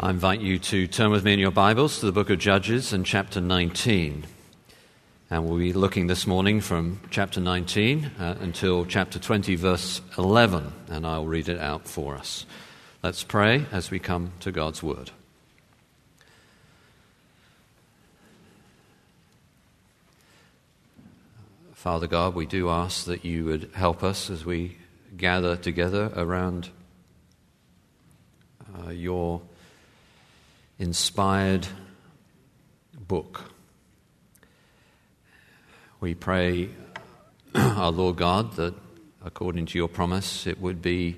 I invite you to turn with me in your Bibles to the book of Judges and chapter 19. And we'll be looking this morning from chapter 19 uh, until chapter 20, verse 11, and I'll read it out for us. Let's pray as we come to God's Word. Father God, we do ask that you would help us as we gather together around uh, your inspired book. We pray, our Lord God, that according to your promise, it would be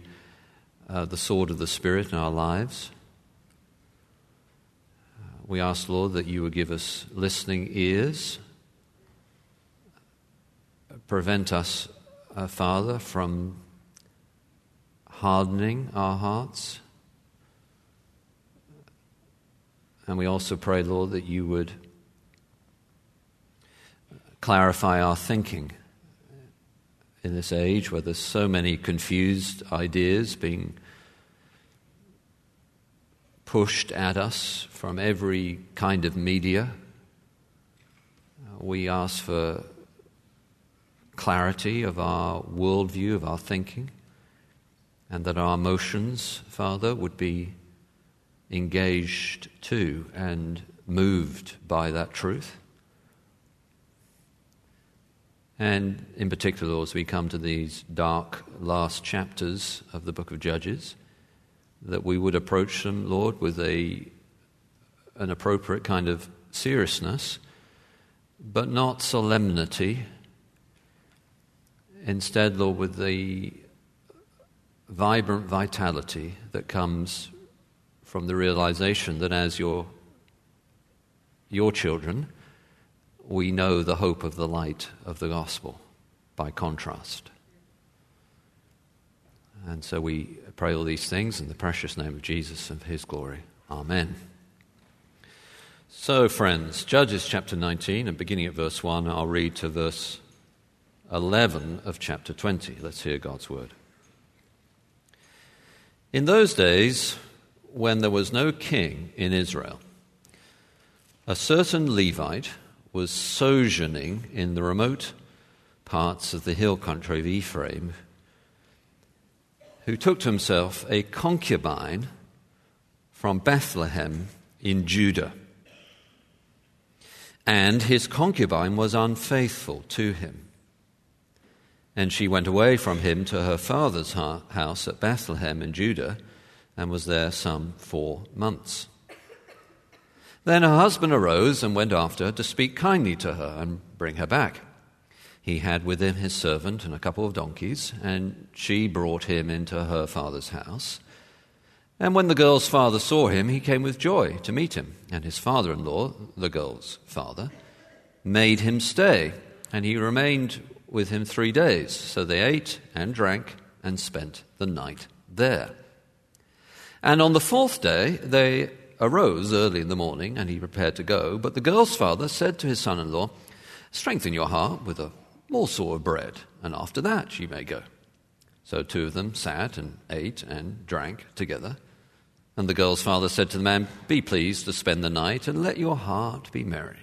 uh, the sword of the Spirit in our lives. we ask, Lord, that you would give us listening ears, prevent us, uh, Father, from hardening our hearts And we also pray, Lord, that you would uh, clarify our thinking in this age where there's so many confused ideas being pushed at us from every kind of media. We ask for clarity of our worldview, of our thinking, and that our emotions, Father, would be engaged to and moved by that truth. And in particular, as we come to these dark last chapters of the book of Judges, that we would approach them, Lord, with a, an appropriate kind of seriousness, but not solemnity. Instead, Lord, with the vibrant vitality that comes from the realization that as your, your children, we know the hope of the light of the gospel by contrast. And so we pray all these things in the precious name of Jesus and his glory. Amen. So, friends, Judges chapter 19, and beginning at verse 1, I'll read to verse 11 of chapter 20. Let's hear God's word. In those days, when there was no king in Israel, a certain Levite was sojourning in the remote parts of the hill country of Ephraim, who took to himself a concubine from Bethlehem in Judah. And his concubine was unfaithful to him. And she went away from him to her father's house at Bethlehem in Judah and was there some four months. Then her husband arose and went after to speak kindly to her and bring her back. He had with him his servant and a couple of donkeys, and she brought him into her father's house. And when the girl's father saw him, he came with joy to meet him. And his father in law, the girl's father, made him stay, and he remained with him three days. So they ate and drank and spent the night there. And on the fourth day, they arose early in the morning, and he prepared to go. But the girl's father said to his son in law, Strengthen your heart with a morsel of bread, and after that you may go. So two of them sat and ate and drank together. And the girl's father said to the man, Be pleased to spend the night, and let your heart be merry.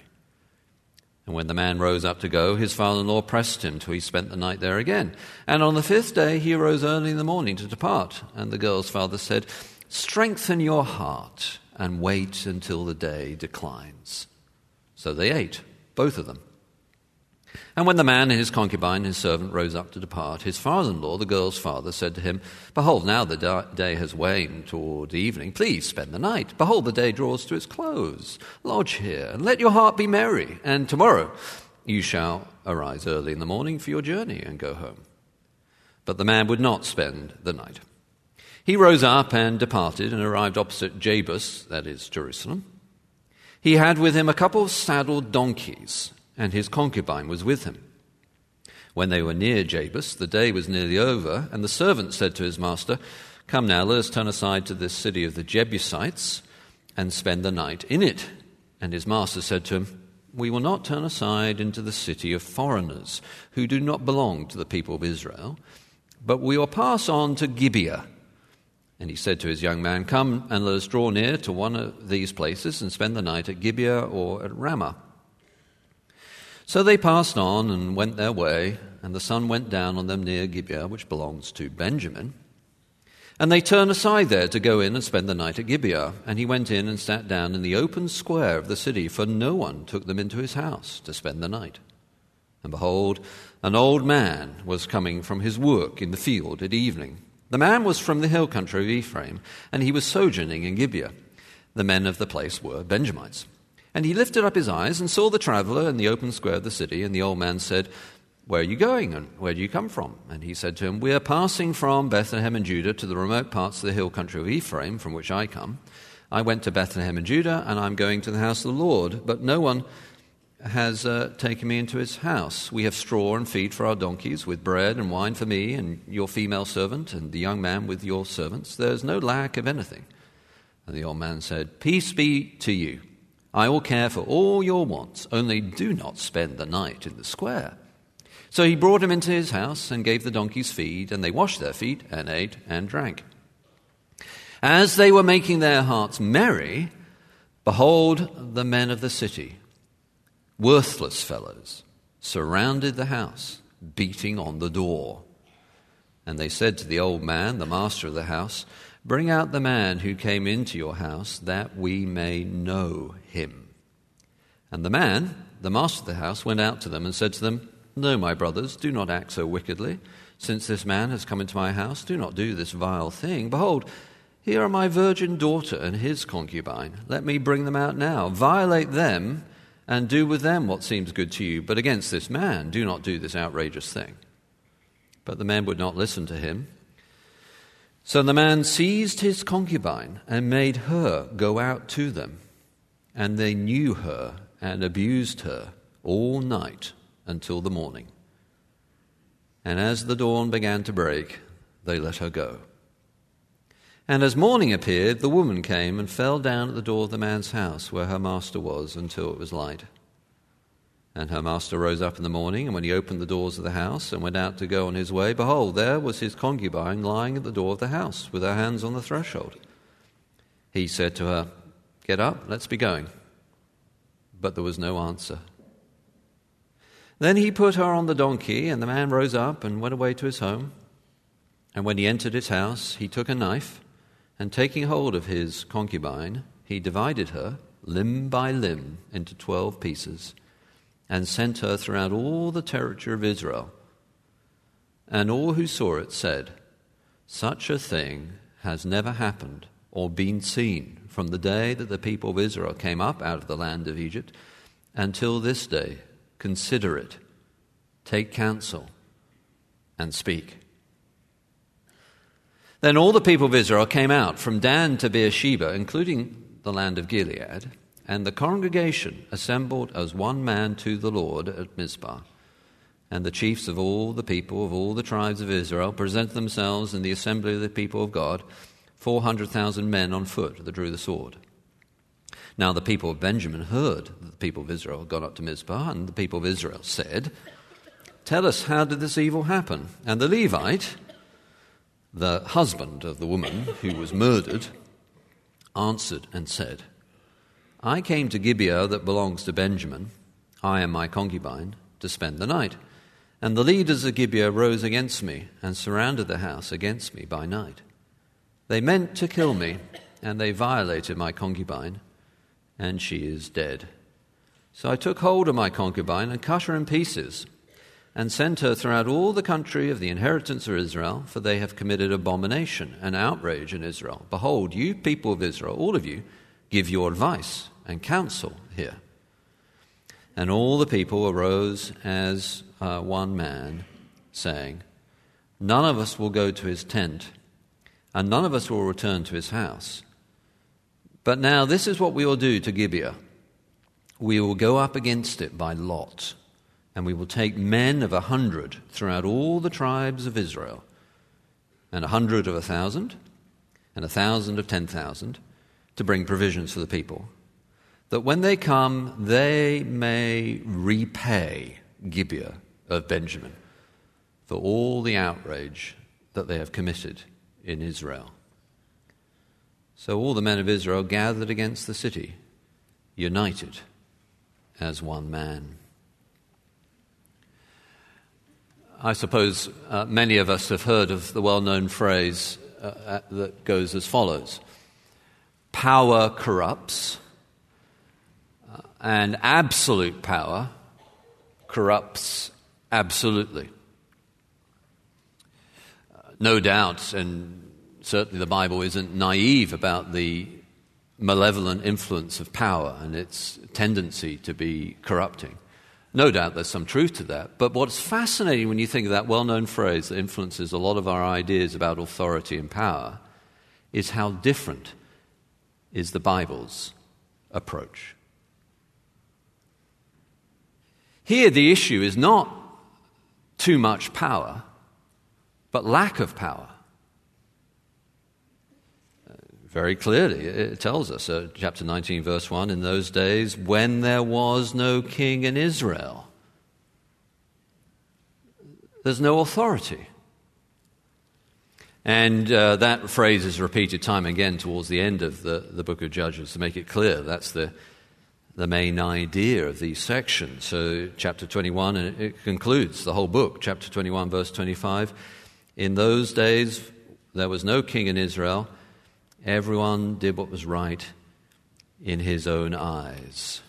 And when the man rose up to go, his father in law pressed him till he spent the night there again. And on the fifth day he arose early in the morning to depart. And the girl's father said, Strengthen your heart and wait until the day declines. So they ate, both of them. And when the man and his concubine his servant rose up to depart, his father in law, the girl's father, said to him, Behold, now the day has waned toward evening. Please spend the night. Behold, the day draws to its close. Lodge here, and let your heart be merry. And tomorrow you shall arise early in the morning for your journey and go home. But the man would not spend the night. He rose up and departed and arrived opposite Jebus, that is Jerusalem. He had with him a couple of saddled donkeys, and his concubine was with him. When they were near Jebus, the day was nearly over, and the servant said to his master, Come now, let us turn aside to this city of the Jebusites and spend the night in it. And his master said to him, We will not turn aside into the city of foreigners who do not belong to the people of Israel, but we will pass on to Gibeah And he said to his young man, Come and let us draw near to one of these places and spend the night at Gibeah or at Ramah. So they passed on and went their way, and the sun went down on them near Gibeah, which belongs to Benjamin. And they turned aside there to go in and spend the night at Gibeah. And he went in and sat down in the open square of the city, for no one took them into his house to spend the night. And behold, an old man was coming from his work in the field at evening. The man was from the hill country of Ephraim, and he was sojourning in Gibeah. The men of the place were Benjamites. And he lifted up his eyes and saw the traveler in the open square of the city, and the old man said, Where are you going, and where do you come from? And he said to him, We are passing from Bethlehem in Judah to the remote parts of the hill country of Ephraim, from which I come. I went to Bethlehem in Judah, and I'm going to the house of the Lord, but no one has uh, taken me into his house. We have straw and feed for our donkeys, with bread and wine for me and your female servant, and the young man with your servants. There is no lack of anything. And the old man said, Peace be to you. I will care for all your wants, only do not spend the night in the square. So he brought him into his house and gave the donkeys feed, and they washed their feet and ate and drank. As they were making their hearts merry, behold, the men of the city worthless fellows, surrounded the house, beating on the door. And they said to the old man, the master of the house, Bring out the man who came into your house, that we may know him. And the man, the master of the house, went out to them and said to them, No, my brothers, do not act so wickedly. Since this man has come into my house, do not do this vile thing. Behold, here are my virgin daughter and his concubine. Let me bring them out now. Violate them and do with them what seems good to you. But against this man, do not do this outrageous thing. But the men would not listen to him. So the man seized his concubine and made her go out to them. And they knew her and abused her all night until the morning. And as the dawn began to break, they let her go. And as morning appeared, the woman came and fell down at the door of the man's house where her master was until it was light. And her master rose up in the morning, and when he opened the doors of the house and went out to go on his way, behold, there was his concubine lying at the door of the house with her hands on the threshold. He said to her, Get up, let's be going. But there was no answer. Then he put her on the donkey, and the man rose up and went away to his home. And when he entered his house, he took a knife and taking hold of his concubine, he divided her, limb by limb, into twelve pieces, and sent her throughout all the territory of Israel. And all who saw it said, Such a thing has never happened or been seen from the day that the people of Israel came up out of the land of Egypt until this day. Consider it, take counsel, and speak. Then all the people of Israel came out from Dan to Beersheba, including the land of Gilead, and the congregation assembled as one man to the Lord at Mizpah. And the chiefs of all the people of all the tribes of Israel presented themselves in the assembly of the people of God, 400,000 men on foot that drew the sword. Now the people of Benjamin heard that the people of Israel had gone up to Mizpah, and the people of Israel said, Tell us, how did this evil happen? And the Levite, the husband of the woman who was murdered answered and said, I came to Gibeah that belongs to Benjamin, I and my concubine, to spend the night. And the leaders of Gibeah rose against me and surrounded the house against me by night. They meant to kill me, and they violated my concubine, and she is dead. So I took hold of my concubine and cut her in pieces and sent her throughout all the country of the inheritance of Israel, for they have committed abomination and outrage in Israel. Behold, you people of Israel, all of you, give your advice and counsel here. And all the people arose as uh, one man, saying, None of us will go to his tent, and none of us will return to his house. But now this is what we will do to Gibeah. We will go up against it by lot and we will take men of a hundred throughout all the tribes of Israel, and a hundred of a thousand, and a thousand of ten thousand, to bring provisions for the people, that when they come, they may repay Gibeah of Benjamin for all the outrage that they have committed in Israel. So all the men of Israel gathered against the city, united as one man. I suppose uh, many of us have heard of the well known phrase uh, uh, that goes as follows Power corrupts, uh, and absolute power corrupts absolutely. Uh, no doubt, and certainly the Bible isn't naive about the malevolent influence of power and its tendency to be corrupting. No doubt there's some truth to that. But what's fascinating when you think of that well known phrase that influences a lot of our ideas about authority and power is how different is the Bible's approach. Here, the issue is not too much power, but lack of power very clearly. It tells us, uh, chapter 19, verse 1, in those days when there was no king in Israel, there's no authority. And uh, that phrase is repeated time again towards the end of the, the book of Judges to make it clear. That's the, the main idea of these sections. So, chapter 21, and it concludes the whole book, chapter 21, verse 25. In those days, there was no king in Israel Everyone did what was right in his own eyes.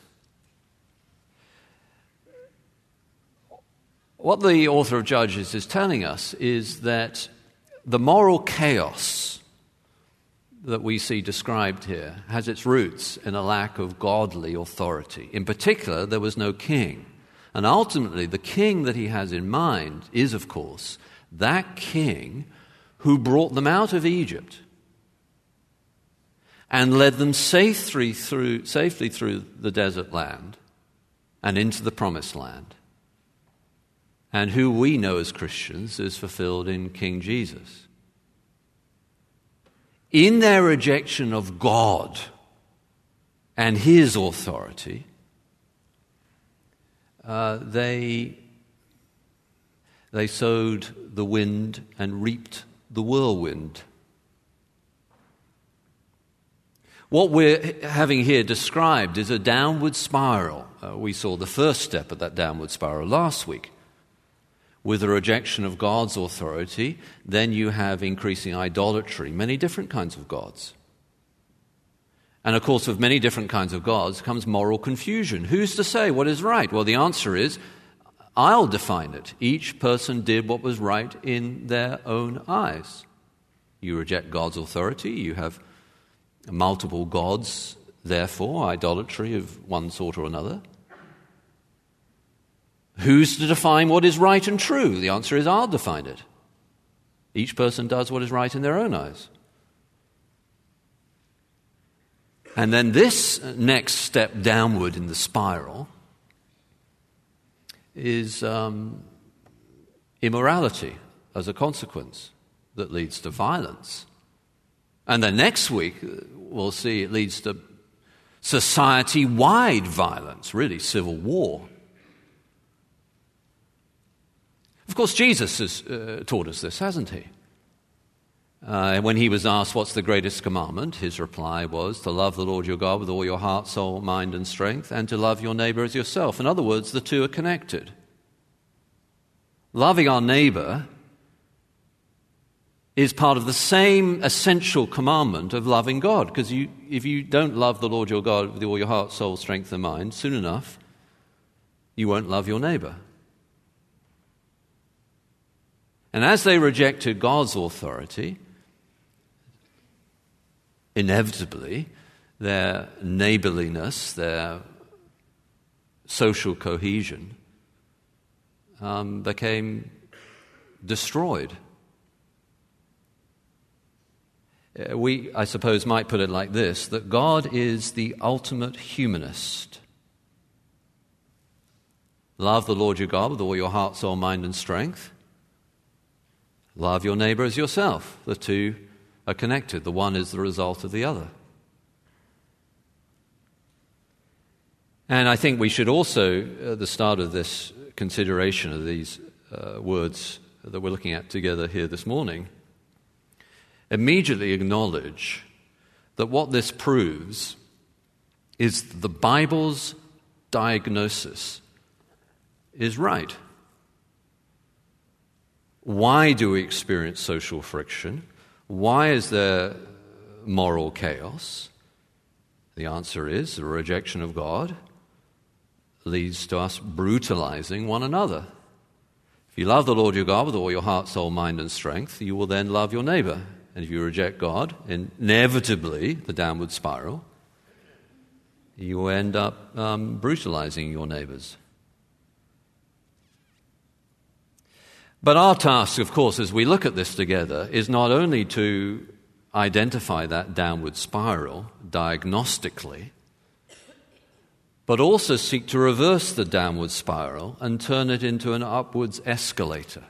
What the author of Judges is telling us is that the moral chaos that we see described here has its roots in a lack of godly authority. In particular, there was no king. And ultimately, the king that he has in mind is, of course, that king who brought them out of Egypt and led them safely through, safely through the desert land and into the promised land, and who we know as Christians is fulfilled in King Jesus. In their rejection of God and His authority, uh, they, they sowed the wind and reaped the whirlwind. What we're having here described is a downward spiral. Uh, we saw the first step of that downward spiral last week. With the rejection of God's authority, then you have increasing idolatry, many different kinds of gods. And of course, with many different kinds of gods comes moral confusion. Who's to say what is right? Well, the answer is I'll define it. Each person did what was right in their own eyes. You reject God's authority, you have multiple gods, therefore, idolatry of one sort or another. Who's to define what is right and true? The answer is I'll define it. Each person does what is right in their own eyes. And then this next step downward in the spiral is um, immorality as a consequence that leads to violence. And the next week, we'll see it leads to society wide violence, really, civil war. Of course, Jesus has uh, taught us this, hasn't he? Uh, when he was asked, What's the greatest commandment? his reply was to love the Lord your God with all your heart, soul, mind, and strength, and to love your neighbor as yourself. In other words, the two are connected. Loving our neighbor is part of the same essential commandment of loving God. Because you, if you don't love the Lord your God with all your heart, soul, strength, and mind, soon enough, you won't love your neighbor. And as they rejected God's authority, inevitably, their neighborliness, their social cohesion um, became destroyed. Uh, we, I suppose, might put it like this that God is the ultimate humanist. Love the Lord your God with all your heart, soul, mind, and strength. Love your neighbor as yourself. The two are connected, the one is the result of the other. And I think we should also, at the start of this consideration of these uh, words that we're looking at together here this morning, immediately acknowledge that what this proves is the Bible's diagnosis is right. Why do we experience social friction? Why is there moral chaos? The answer is the rejection of God leads to us brutalizing one another. If you love the Lord your God with all your heart, soul, mind, and strength, you will then love your neighbor. And if you reject God, inevitably, the downward spiral, you end up um, brutalizing your neighbors. But our task, of course, as we look at this together, is not only to identify that downward spiral diagnostically, but also seek to reverse the downward spiral and turn it into an upwards escalator.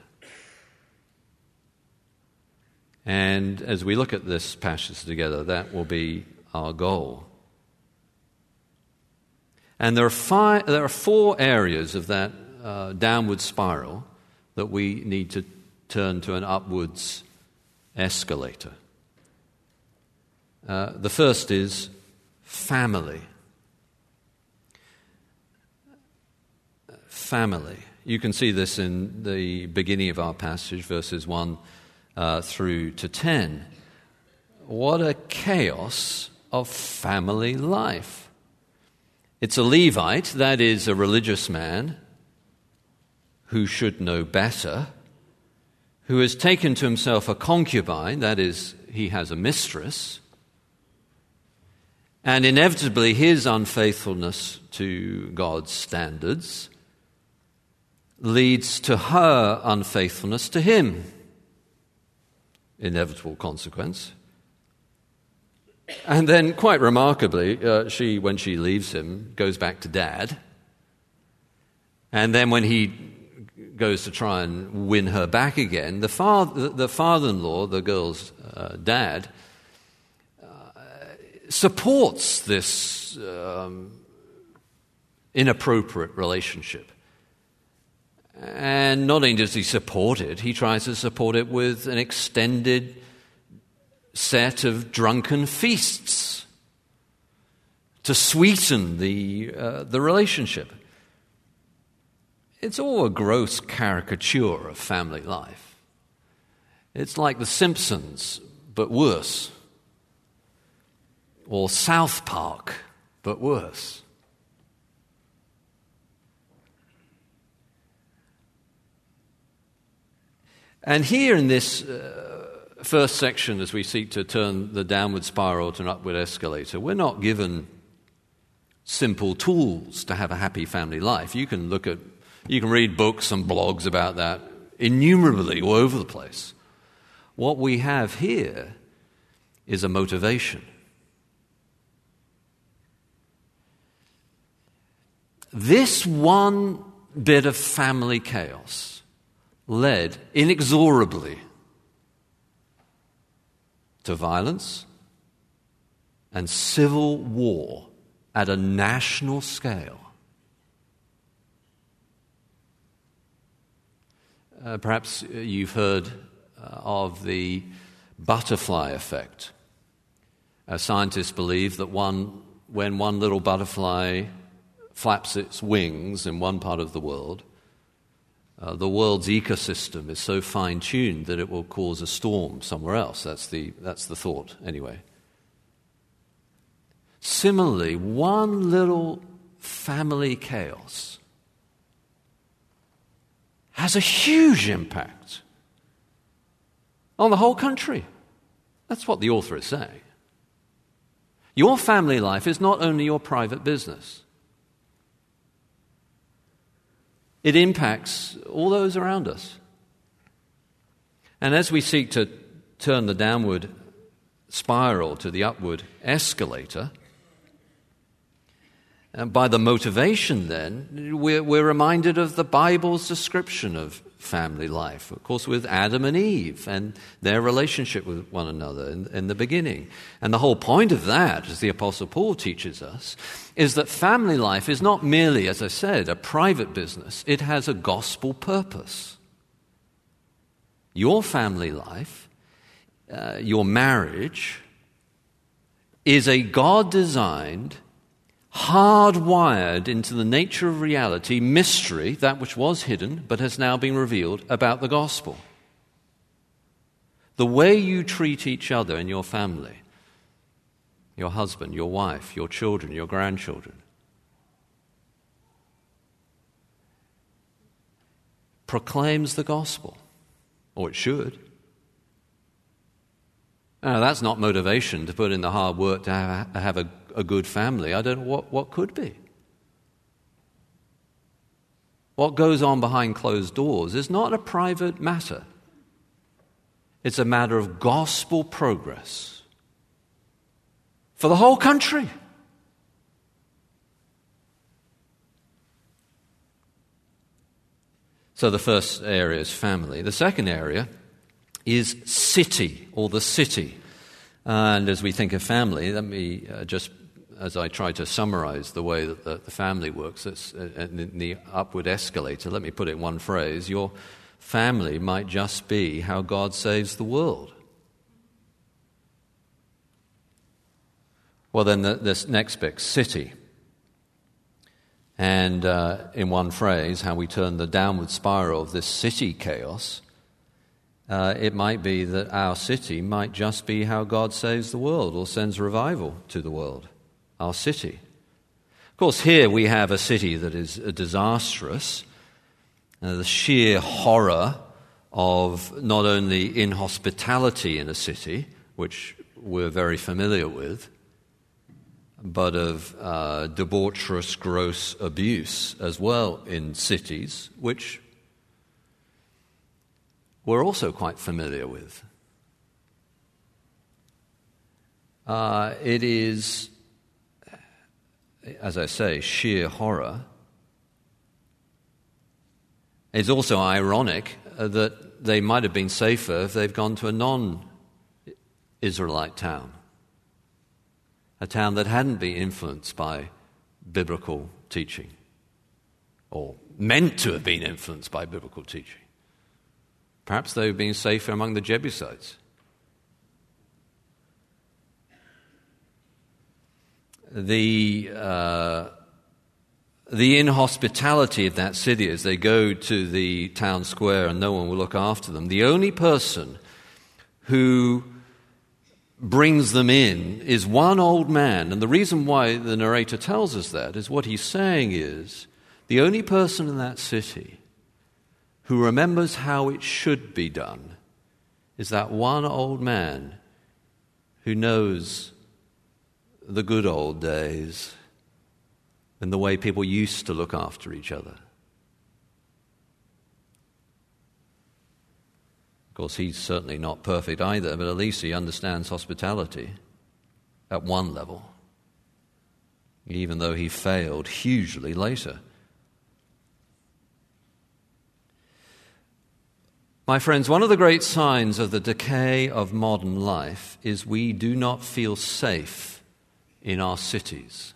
And as we look at this passage together, that will be our goal. And there are, five, there are four areas of that uh, downward spiral that we need to turn to an upwards escalator. Uh, the first is family. Family. You can see this in the beginning of our passage, verses 1 uh, through to 10. What a chaos of family life. It's a Levite, that is, a religious man who should know better, who has taken to himself a concubine, that is, he has a mistress, and inevitably his unfaithfulness to God's standards leads to her unfaithfulness to him. Inevitable consequence. And then, quite remarkably, uh, she, when she leaves him, goes back to dad. And then, when he goes to try and win her back again, the, father, the father-in-law, the girl's uh, dad, uh, supports this um, inappropriate relationship. And not only does he support it, he tries to support it with an extended set of drunken feasts to sweeten the, uh, the relationship. It's all a gross caricature of family life. It's like The Simpsons, but worse. Or South Park, but worse. And here in this uh, first section, as we seek to turn the downward spiral to an upward escalator, we're not given simple tools to have a happy family life. You can look at you can read books and blogs about that innumerably all over the place. What we have here is a motivation. This one bit of family chaos led inexorably to violence and civil war at a national scale. Uh, perhaps you've heard uh, of the butterfly effect. Uh, scientists believe that one, when one little butterfly flaps its wings in one part of the world, uh, the world's ecosystem is so fine tuned that it will cause a storm somewhere else. That's the, that's the thought, anyway. Similarly, one little family chaos has a huge impact on the whole country. That's what the author is saying. Your family life is not only your private business, it impacts all those around us. And as we seek to turn the downward spiral to the upward escalator, and by the motivation, then, we're, we're, reminded of the Bible's description of family life, of course, with Adam and Eve and their relationship with one another in, in the beginning. And the whole point of that, as the Apostle Paul teaches us, is that family life is not merely, as I said, a private business, it has a gospel purpose. Your family life, uh, your marriage, is a God designed, hardwired into the nature of reality mystery, that which was hidden but has now been revealed about the gospel. The way you treat each other in your family, your husband, your wife, your children, your grandchildren, proclaims the gospel, or it should. Now, that's not motivation to put in the hard work to have, have a, a good family. I don't know what, what could be. What goes on behind closed doors is not a private matter. It's a matter of gospel progress for the whole country. So the first area is family. The second area is city or the city. And as we think of family, let me uh, just, as I try to summarize the way that the, the family works, it's, uh, in the upward escalator, let me put it in one phrase. Your family might just be how God saves the world. Well, then, the, this next bit, city and uh, in one phrase, how we turn the downward spiral of this city chaos. Uh, it might be that our city might just be how God saves the world or sends revival to the world, our city. Of course, here we have a city that is disastrous, uh, the sheer horror of not only inhospitality in a city, which we're very familiar with, but of uh, debaucherous, gross abuse as well in cities, which we're also quite familiar with. Uh, it is, as I say, sheer horror. It's also ironic uh, that they might have been safer if they've gone to a non Israelite town a town that hadn't been influenced by biblical teaching, or meant to have been influenced by biblical teaching. Perhaps they were being safer among the Jebusites. The, uh, the inhospitality of that city as they go to the town square and no one will look after them. The only person who brings them in is one old man. And the reason why the narrator tells us that is what he's saying is the only person in that city who remembers how it should be done is that one old man who knows the good old days and the way people used to look after each other. Of course, he's certainly not perfect either, but at least he understands hospitality at one level, even though he failed hugely later. My friends, one of the great signs of the decay of modern life is we do not feel safe in our cities.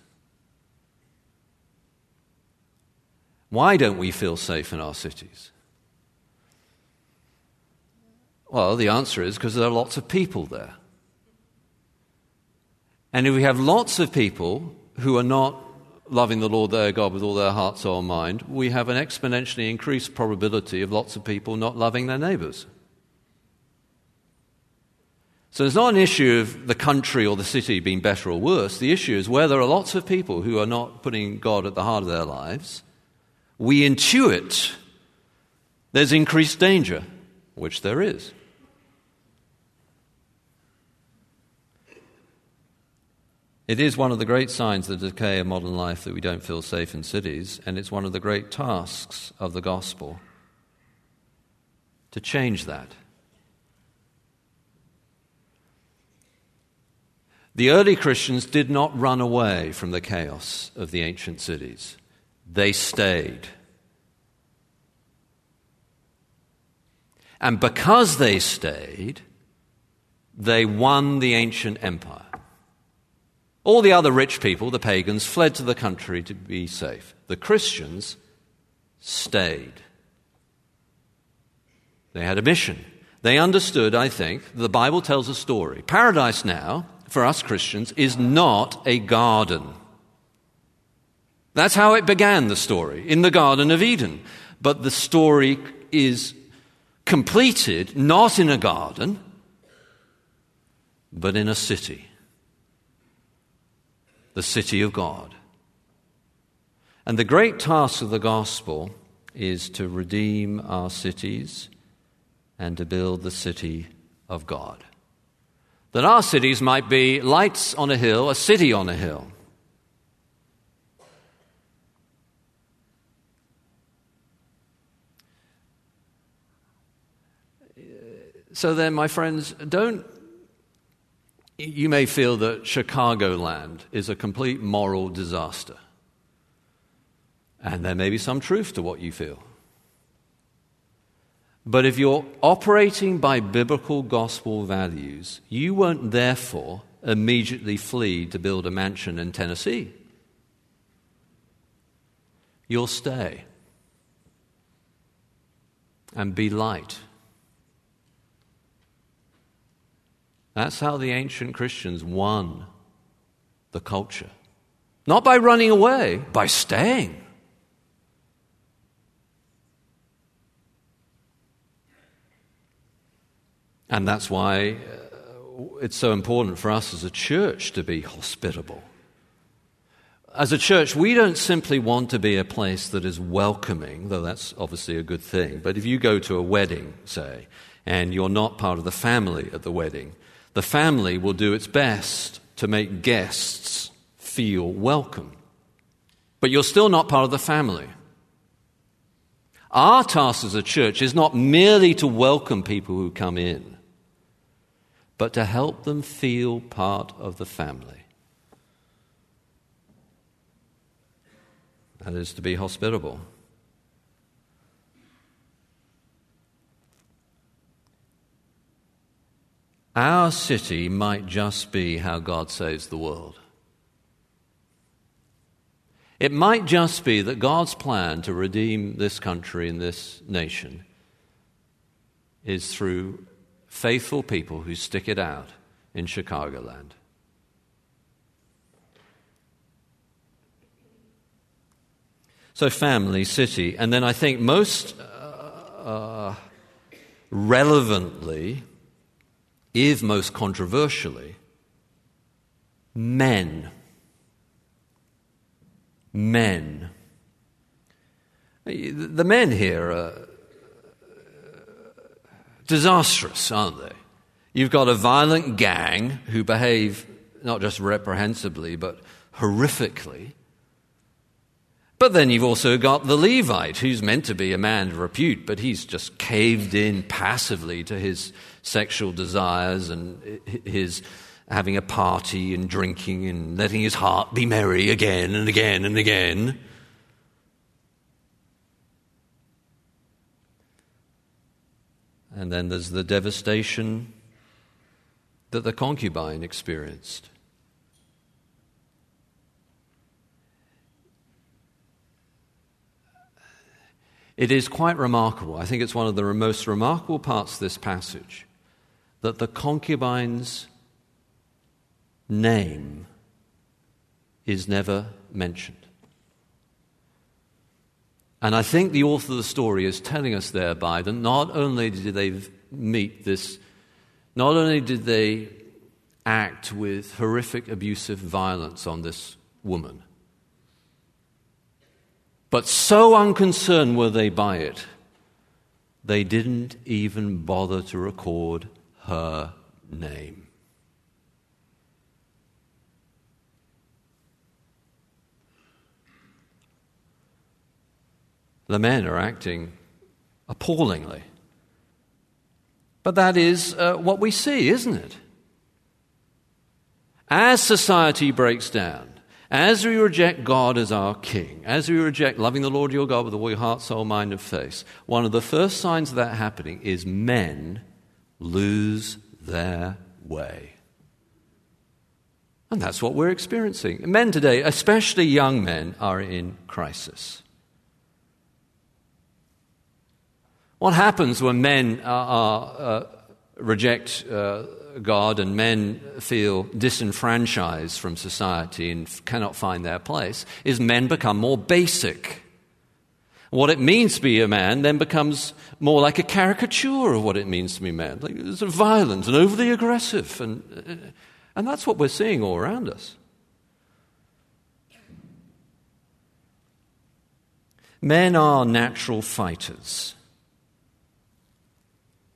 Why don't we feel safe in our cities? Well, the answer is because there are lots of people there. And if we have lots of people who are not loving the Lord their God with all their heart, soul, and mind, we have an exponentially increased probability of lots of people not loving their neighbors. So it's not an issue of the country or the city being better or worse. The issue is where there are lots of people who are not putting God at the heart of their lives, we intuit there's increased danger, which there is. It is one of the great signs of the decay of modern life that we don't feel safe in cities, and it's one of the great tasks of the gospel to change that. The early Christians did not run away from the chaos of the ancient cities, they stayed. And because they stayed, they won the ancient empire. All the other rich people, the pagans, fled to the country to be safe. The Christians stayed. They had a mission. They understood, I think, the Bible tells a story. Paradise now, for us Christians, is not a garden. That's how it began, the story, in the Garden of Eden. But the story is completed not in a garden, but in a city. The city of God. And the great task of the gospel is to redeem our cities and to build the city of God. That our cities might be lights on a hill, a city on a hill. So then, my friends, don't. You may feel that Chicagoland is a complete moral disaster. And there may be some truth to what you feel. But if you're operating by biblical gospel values, you won't therefore immediately flee to build a mansion in Tennessee. You'll stay and be light. That's how the ancient Christians won the culture. Not by running away, by staying. And that's why uh, it's so important for us as a church to be hospitable. As a church, we don't simply want to be a place that is welcoming, though that's obviously a good thing. But if you go to a wedding, say, and you're not part of the family at the wedding, the family will do its best to make guests feel welcome. But you're still not part of the family. Our task as a church is not merely to welcome people who come in, but to help them feel part of the family. That is to be hospitable. Our city might just be how God saves the world. It might just be that God's plan to redeem this country and this nation is through faithful people who stick it out in Chicagoland. So, family, city, and then I think most uh, relevantly, if most controversially, men. Men. The men here are disastrous, aren't they? You've got a violent gang who behave not just reprehensibly, but horrifically. But then you've also got the Levite, who's meant to be a man of repute, but he's just caved in passively to his sexual desires and his having a party and drinking and letting his heart be merry again and again and again. And then there's the devastation that the concubine experienced. It is quite remarkable. I think it's one of the most remarkable parts of this passage that the concubine's name is never mentioned. And I think the author of the story is telling us thereby that not only did they meet this, not only did they act with horrific abusive violence on this woman, but so unconcerned were they by it, they didn't even bother to record her name. The men are acting appallingly. But that is uh, what we see, isn't it? As society breaks down, as we reject God as our King, as we reject loving the Lord your God with all your heart, soul, mind, and face, one of the first signs of that happening is men lose their way. And that's what we're experiencing. Men today, especially young men, are in crisis. What happens when men are, are, uh, reject uh, God and men feel disenfranchised from society and cannot find their place is men become more basic. What it means to be a man then becomes more like a caricature of what it means to be a man, like violent and overly aggressive. And, uh, and that's what we're seeing all around us. Men are natural fighters.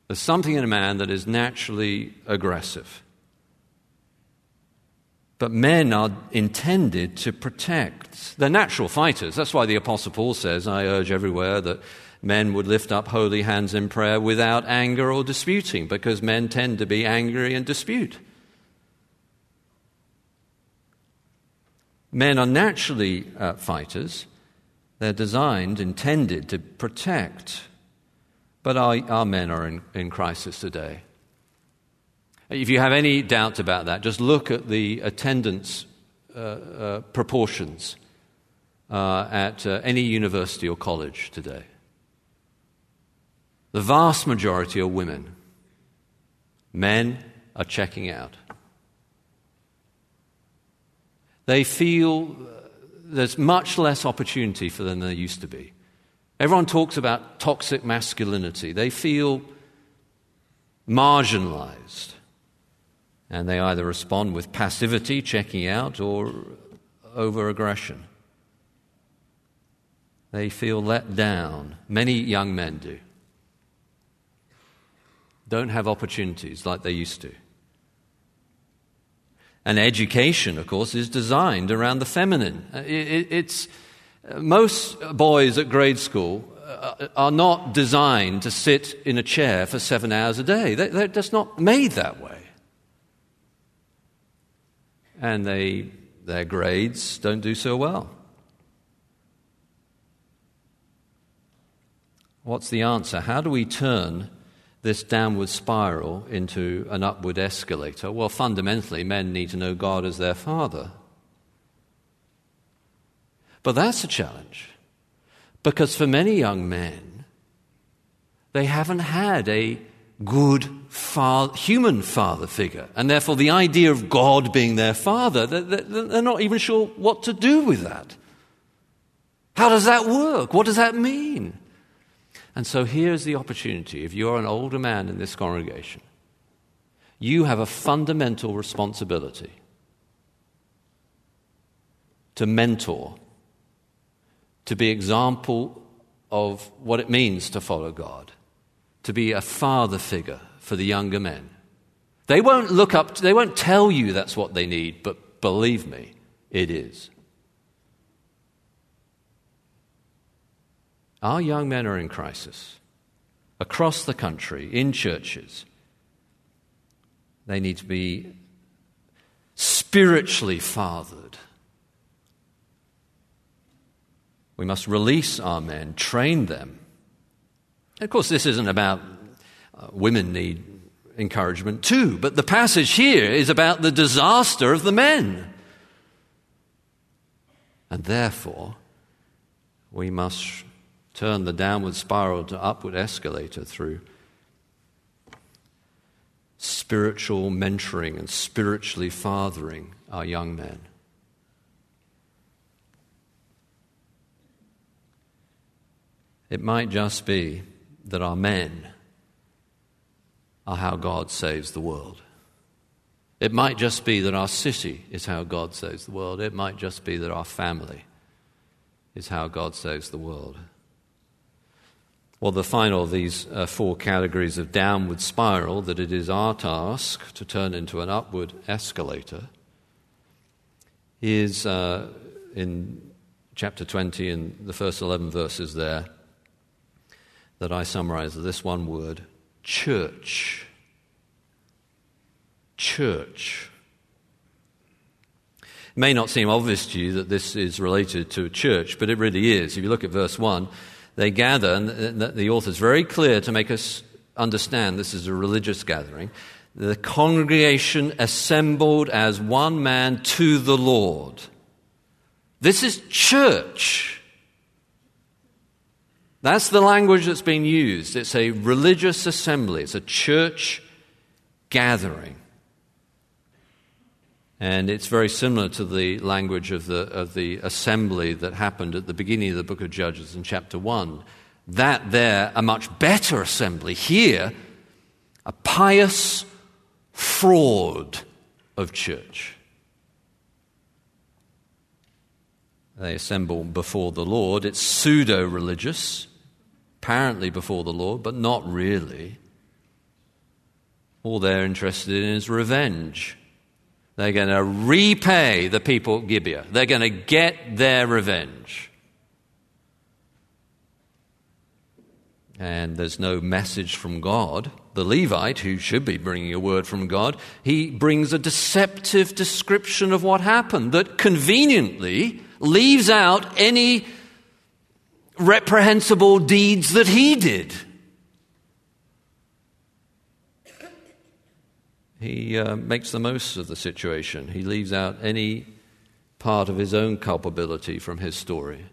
There's something in a man that is naturally aggressive. But men are intended to protect. They're natural fighters. That's why the Apostle Paul says, I urge everywhere that men would lift up holy hands in prayer without anger or disputing, because men tend to be angry and dispute. Men are naturally uh, fighters. They're designed, intended to protect but our, our men are in, in crisis today. If you have any doubt about that, just look at the attendance uh, uh, proportions uh, at uh, any university or college today. The vast majority are women. Men are checking out. They feel uh, there's much less opportunity for them than there used to be. Everyone talks about toxic masculinity. They feel marginalized. And they either respond with passivity, checking out, or over aggression. They feel let down. Many young men do. Don't have opportunities like they used to. And education, of course, is designed around the feminine. Uh, it's most boys at grade school uh, are not designed to sit in a chair for seven hours a day. They're just not made that way. And they, their grades don't do so well. What's the answer? How do we turn this downward spiral into an upward escalator? Well, fundamentally, men need to know God as their Father. But that's a challenge. Because for many young men, they haven't had a good human father figure. And therefore, the idea of God being their father, they're not even sure what to do with that. How does that work? What does that mean? And so here's the opportunity. If you're an older man in this congregation, you have a fundamental responsibility to mentor to be example of what it means to follow God, to be a father figure for the younger men. They won't look up, they won't tell you that's what they need, but believe me, it is. Our young men are in crisis across the country, in churches. They need to be spiritually fathered We must release our men, train them. Of course, this isn't about uh, women need encouragement too, but the passage here is about the disaster of the men. And therefore, we must turn the downward spiral to upward escalator through spiritual mentoring and spiritually fathering our young men. It might just be that our men are how God saves the world. It might just be that our city is how God saves the world. It might just be that our family is how God saves the world. Well, the final of these uh, four categories of downward spiral, that it is our task to turn into an upward escalator, is uh, in chapter 20 in the first 11 verses there that I summarize this one word church. Church. It may not seem obvious to you that this is related to a church, but it really is. If you look at verse 1, they gather, and the author is very clear to make us understand this is a religious gathering. The congregation assembled as one man to the Lord. This is church. That's the language that's been used. It's a religious assembly, it's a church gathering. And it's very similar to the language of the, of the assembly that happened at the beginning of the book of Judges in chapter 1. That there, a much better assembly. Here, a pious fraud of church. They assemble before the Lord. It's pseudo religious, apparently before the Lord, but not really. All they're interested in is revenge. They're going to repay the people at Gibeah. They're going to get their revenge. And there's no message from God. The Levite, who should be bringing a word from God, he brings a deceptive description of what happened that conveniently leaves out any reprehensible deeds that he did. He uh, makes the most of the situation. He leaves out any part of his own culpability from his story.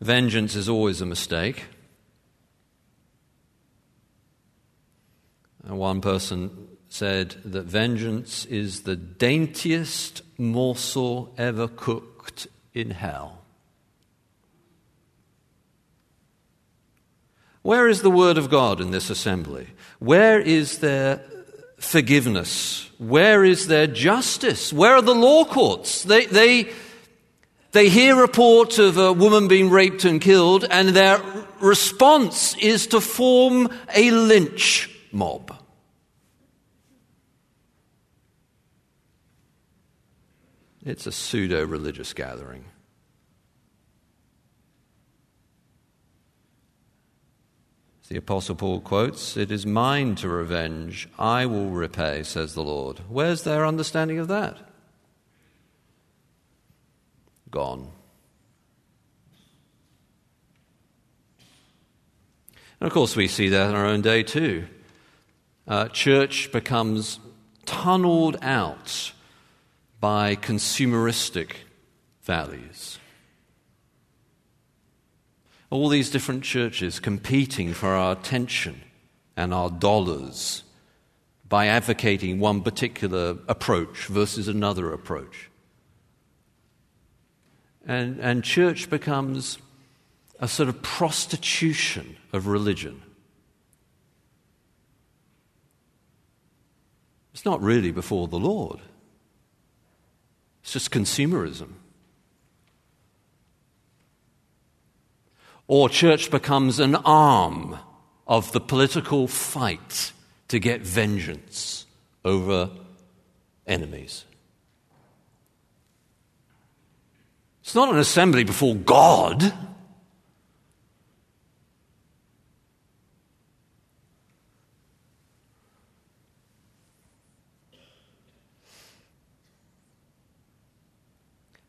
Vengeance is always a mistake. And one person said that vengeance is the daintiest morsel ever cooked in hell. Where is the Word of God in this assembly? Where is their forgiveness? Where is their justice? Where are the law courts? They, they, they hear reports of a woman being raped and killed, and their response is to form a lynch mob. It's a pseudo religious gathering. The Apostle Paul quotes, It is mine to revenge, I will repay, says the Lord. Where's their understanding of that? Gone. And of course, we see that in our own day too. Uh, church becomes tunneled out by consumeristic values. All these different churches competing for our attention and our dollars by advocating one particular approach versus another approach. And, and church becomes a sort of prostitution of religion. It's not really before the Lord. It's just consumerism. Or church becomes an arm of the political fight to get vengeance over enemies. It's not an assembly before God.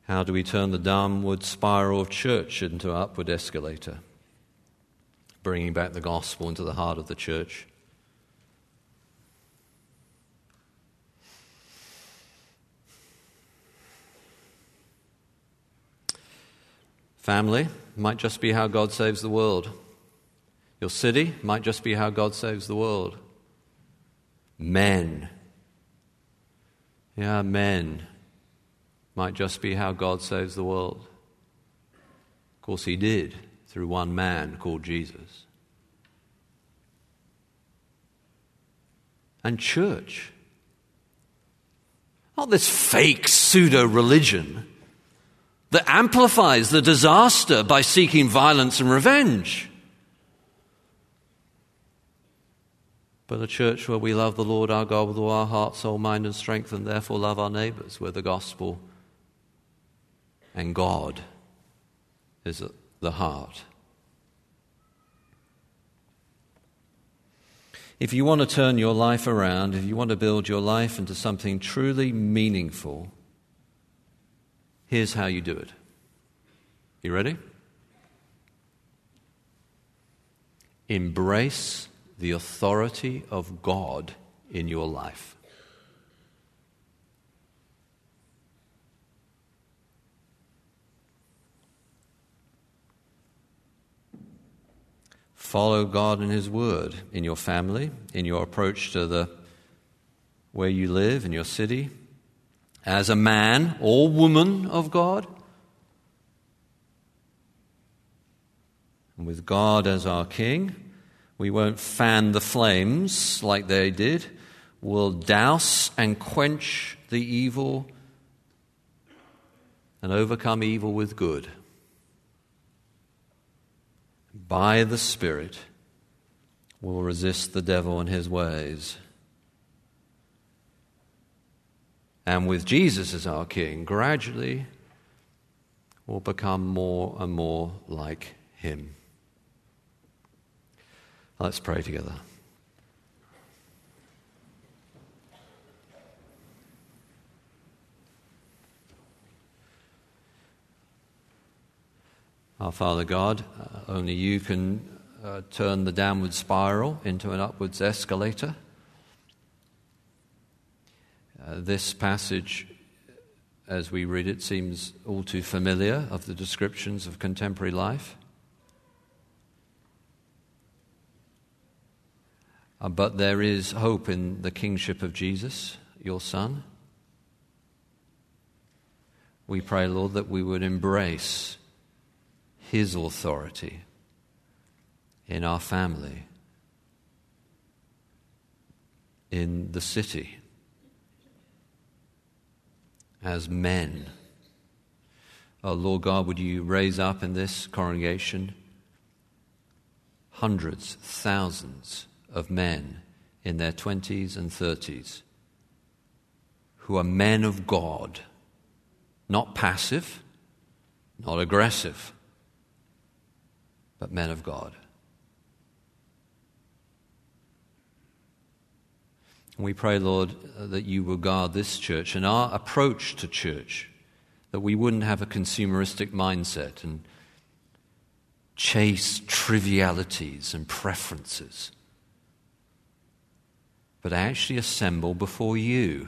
How do we turn the downward spiral of church into an upward escalator? Bringing back the gospel into the heart of the church. Family might just be how God saves the world. Your city might just be how God saves the world. Men. Yeah, men might just be how God saves the world. Of course, He did through one man called Jesus. And church. Not this fake pseudo religion that amplifies the disaster by seeking violence and revenge. But a church where we love the Lord our God with all our heart, soul, mind, and strength, and therefore love our neighbors, where the gospel and God is the heart. If you want to turn your life around, if you want to build your life into something truly meaningful, here's how you do it. You ready? Embrace the authority of God in your life. Follow God and His Word in your family, in your approach to the where you live, in your city, as a man or woman of God. And with God as our King, we won't fan the flames like they did. We'll douse and quench the evil and overcome evil with good. By the Spirit, we'll resist the devil and his ways. And with Jesus as our King, gradually we'll become more and more like him. Let's pray together. Our Father God, uh, only you can uh, turn the downward spiral into an upwards escalator. Uh, this passage, as we read it, seems all too familiar of the descriptions of contemporary life. Uh, but there is hope in the kingship of Jesus, your Son. We pray, Lord, that we would embrace his authority in our family, in the city, as men. Oh, Lord God, would you raise up in this congregation hundreds, thousands of men in their 20s and 30s who are men of God, not passive, not aggressive, but men of God. We pray, Lord, that you will guard this church and our approach to church, that we wouldn't have a consumeristic mindset and chase trivialities and preferences but actually assemble before you.